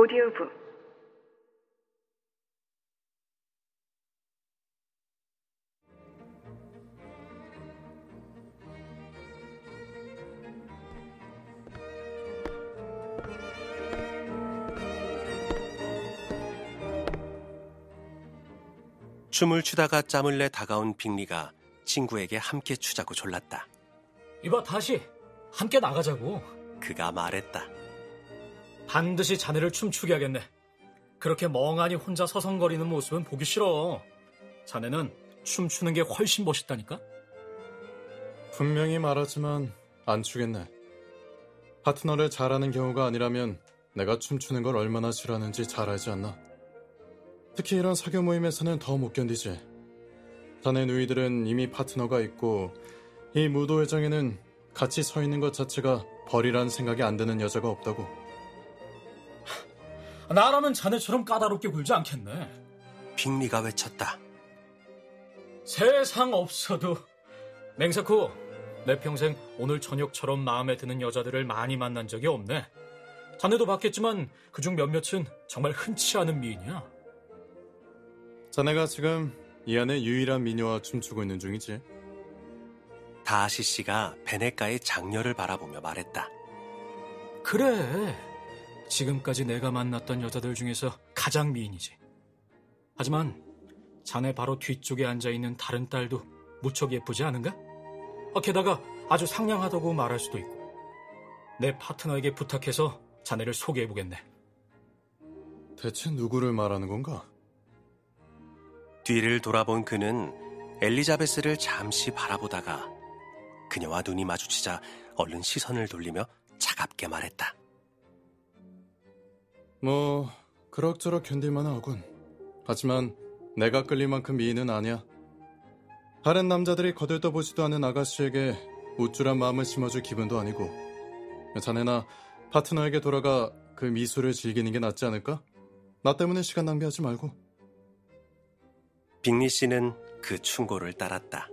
오디오북 춤을 추다가 짬을 내 다가온 빅리가 친구에게 함께 추자고 졸랐다. 이봐 다시 함께 나가자고. 그가 말했다. 반드시 자네를 춤추게 하겠네. 그렇게 멍하니 혼자 서성거리는 모습은 보기 싫어. 자네는 춤추는 게 훨씬 멋있다니까? 분명히 말하지만 안 추겠네. 파트너를 잘하는 경우가 아니라면 내가 춤추는 걸 얼마나 싫어하는지 잘 알지 않나. 특히 이런 사교 모임에서는 더 못 견디지. 자네 누이들은 이미 파트너가 있고 이 무도회장에는 같이 서 있는 것 자체가 벌이라는 생각이 안 드는 여자가 없다고. 나라면 자네처럼 까다롭게 굴지 않겠네. 빅리가 외쳤다. 세상 없어도 맹세코 내 평생 오늘 저녁처럼 마음에 드는 여자들을 많이 만난 적이 없네. 자네도 봤겠지만 그중 몇몇은 정말 흔치 않은 미인이야. 자네가 지금 이 안에 유일한 미녀와 춤추고 있는 중이지. 다하시 씨가 베네가의 장녀를 바라보며 말했다. 그래. 지금까지 내가 만났던 여자들 중에서 가장 미인이지. 하지만 자네 바로 뒤쪽에 앉아있는 다른 딸도 무척 예쁘지 않은가? 아, 게다가 아주 상냥하다고 말할 수도 있고. 내 파트너에게 부탁해서 자네를 소개해보겠네. 대체 누구를 말하는 건가? 뒤를 돌아본 그는 엘리자베스를 잠시 바라보다가 그녀와 눈이 마주치자 얼른 시선을 돌리며 차갑게 말했다. 뭐 그럭저럭 견딜만 하군. 하지만 내가 끌릴 만큼 미인은 아니야. 다른 남자들이 거들떠보지도 않은 아가씨에게 우쭐한 마음을 심어줄 기분도 아니고 자네나 파트너에게 돌아가 그 미소를 즐기는 게 낫지 않을까? 나 때문에 시간 낭비하지 말고. 빅리 씨는 그 충고를 따랐다.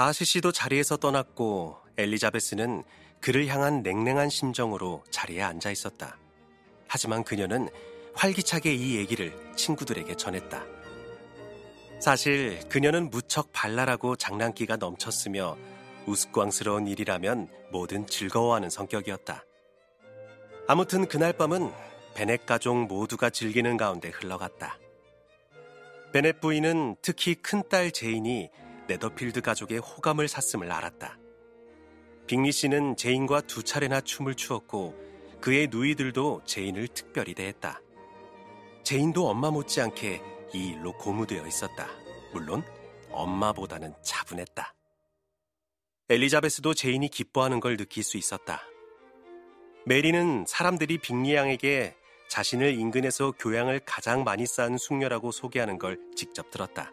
다하시 씨도 자리에서 떠났고 엘리자베스는 그를 향한 냉랭한 심정으로 자리에 앉아 있었다. 하지만 그녀는 활기차게 이 얘기를 친구들에게 전했다. 사실 그녀는 무척 발랄하고 장난기가 넘쳤으며 우스꽝스러운 일이라면 뭐든 즐거워하는 성격이었다. 아무튼 그날 밤은 베넷 가족 모두가 즐기는 가운데 흘러갔다. 베넷 부인은 특히 큰딸 제인이 네더필드 가족의 호감을 샀음을 알았다. 빙리 씨는 제인과 두 차례나 춤을 추었고 그의 누이들도 제인을 특별히 대했다. 제인도 엄마 못지않게 이 일로 고무되어 있었다. 물론 엄마보다는 차분했다. 엘리자베스도 제인이 기뻐하는 걸 느낄 수 있었다. 메리는 사람들이 빙리 양에게 자신을 인근에서 교양을 가장 많이 쌓은 숙녀라고 소개하는 걸 직접 들었다.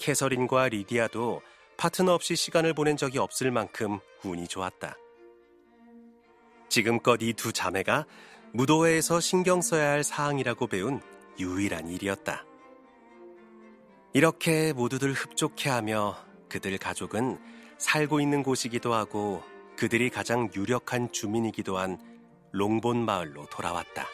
캐서린과 리디아도 파트너 없이 시간을 보낸 적이 없을 만큼 운이 좋았다. 지금껏 이 두 자매가 무도회에서 신경 써야 할 사항이라고 배운 유일한 일이었다. 이렇게 모두들 흡족해하며 그들 가족은 살고 있는 곳이기도 하고 그들이 가장 유력한 주민이기도 한 롱본 마을로 돌아왔다.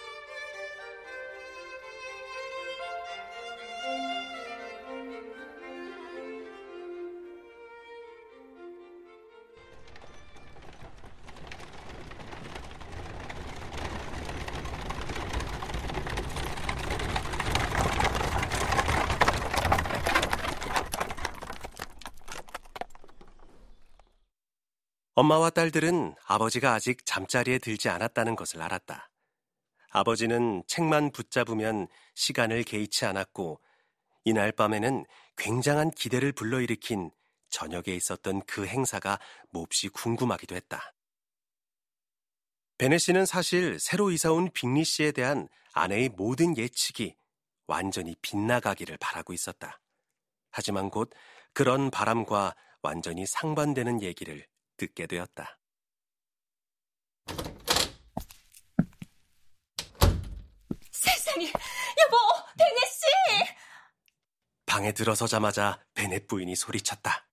엄마와 딸들은 아버지가 아직 잠자리에 들지 않았다는 것을 알았다. 아버지는 책만 붙잡으면 시간을 개의치 않았고 이날 밤에는 굉장한 기대를 불러일으킨 저녁에 있었던 그 행사가 몹시 궁금하기도 했다. 베네 씨는 사실 새로 이사온 빅리 씨에 대한 아내의 모든 예측이 완전히 빗나가기를 바라고 있었다. 하지만 곧 그런 바람과 완전히 상반되는 얘기를 듣게 되었다. 세상에, 여보, 베네 씨! 방에 들어서자마자 베넷 부인이 소리쳤다.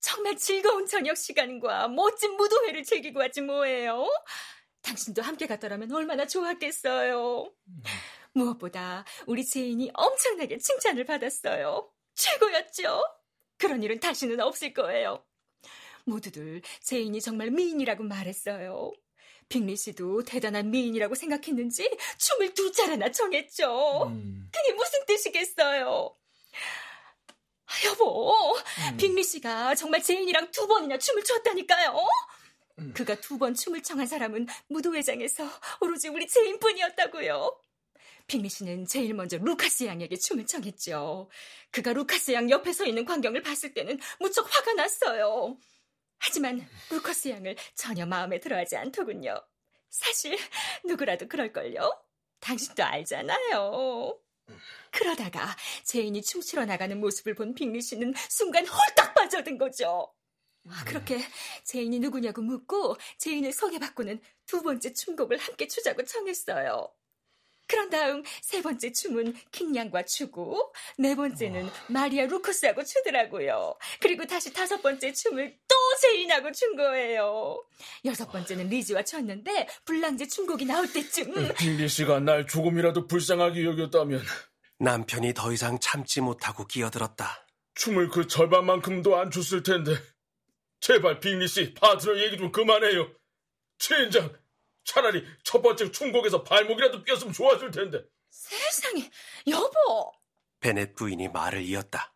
정말 즐거운 저녁 시간과 멋진 무도회를 즐기고 왔지 뭐예요? 당신도 함께 갔더라면 얼마나 좋았겠어요. 무엇보다 우리 제인이 엄청나게 칭찬을 받았어요. 최고였죠? 그런 일은 다시는 없을 거예요. 모두들 제인이 정말 미인이라고 말했어요. 빙리 씨도 대단한 미인이라고 생각했는지 춤을 두 차례나 청했죠. 음. 그게 무슨 뜻이겠어요? 여보, 음. 빙리 씨가 정말 제인이랑 두 번이나 춤을 췄다니까요. 음. 그가 두 번 춤을 청한 사람은 무도회장에서 오로지 우리 제인뿐이었다고요. 빙리 씨는 제일 먼저 루카스 양에게 춤을 청했죠. 그가 루카스 양 옆에 서 있는 광경을 봤을 때는 무척 화가 났어요. 하지만 루커스 양을 전혀 마음에 들어하지 않더군요. 사실 누구라도 그럴걸요? 당신도 알잖아요. 그러다가 제인이 춤추러 나가는 모습을 본 빙리 씨는 순간 홀딱 빠져든 거죠. 아, 그렇게 제인이 누구냐고 묻고 제인을 소개받고는 두 번째 춤곡을 함께 추자고 청했어요. 그런 다음 세 번째 춤은 킹양과 추고 네 번째는 마리아 루커스하고 추더라고요. 그리고 다시 다섯 번째 춤을 또 제인하고 춘 거예요. 여섯 번째는 리지와 췄는데 불랑제 춤곡이 나올 때쯤 빙리 씨가 날 조금이라도 불쌍하게 여겼다면 남편이 더 이상 참지 못하고 끼어들었다. 춤을 그 절반만큼도 안 췄을 텐데 제발 빅리 씨 파트너 얘기 좀 그만해요. 최인장 차라리 첫 번째 춤곡에서 발목이라도 뼈으면 좋았을 텐데. 세상에, 여보! 베넷 부인이 말을 이었다.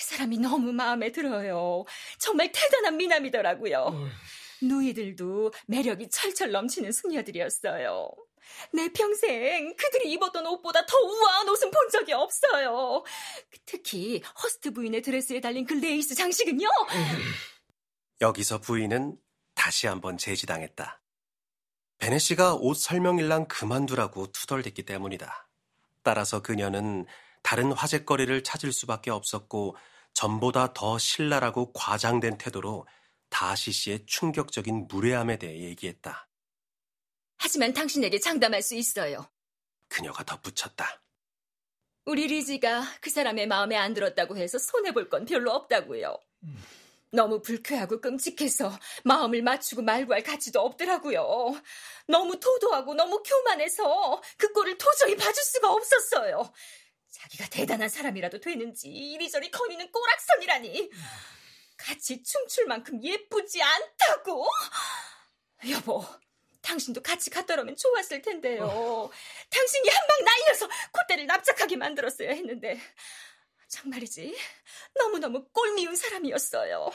그 사람이 너무 마음에 들어요. 정말 대단한 미남이더라고요. 어... 누이들도 매력이 철철 넘치는 숙녀들이었어요. 내 평생 그들이 입었던 옷보다 더 우아한 옷은 본 적이 없어요. 특히 허스트 부인의 드레스에 달린 그 레이스 장식은요. 여기서 부인은 다시 한번 제지당했다. 베넷 씨가 옷 설명일랑 그만두라고 투덜댔기 때문이다. 따라서 그녀는 다른 화제거리를 찾을 수밖에 없었고 전보다 더 신랄하고 과장된 태도로 다아시 씨의 충격적인 무례함에 대해 얘기했다. 하지만 당신에게 장담할 수 있어요. 그녀가 덧붙였다. 우리 리지가 그 사람의 마음에 안 들었다고 해서 손해볼 건 별로 없다고요. 음. 너무 불쾌하고 끔찍해서 마음을 맞추고 말고 할 가치도 없더라고요. 너무 도도하고 너무 교만해서 그 꼴을 도저히 봐줄 수가 없었어요. 자기가 대단한 사람이라도 되는지 이리저리 거니는 꼬락선이라니. 같이 춤출 만큼 예쁘지 않다고? 여보, 당신도 같이 갔더라면 좋았을 텐데요. 어. 당신이 한 방 날려서 콧대를 납작하게 만들었어야 했는데. 정말이지. 너무너무 꼴미운 사람이었어요.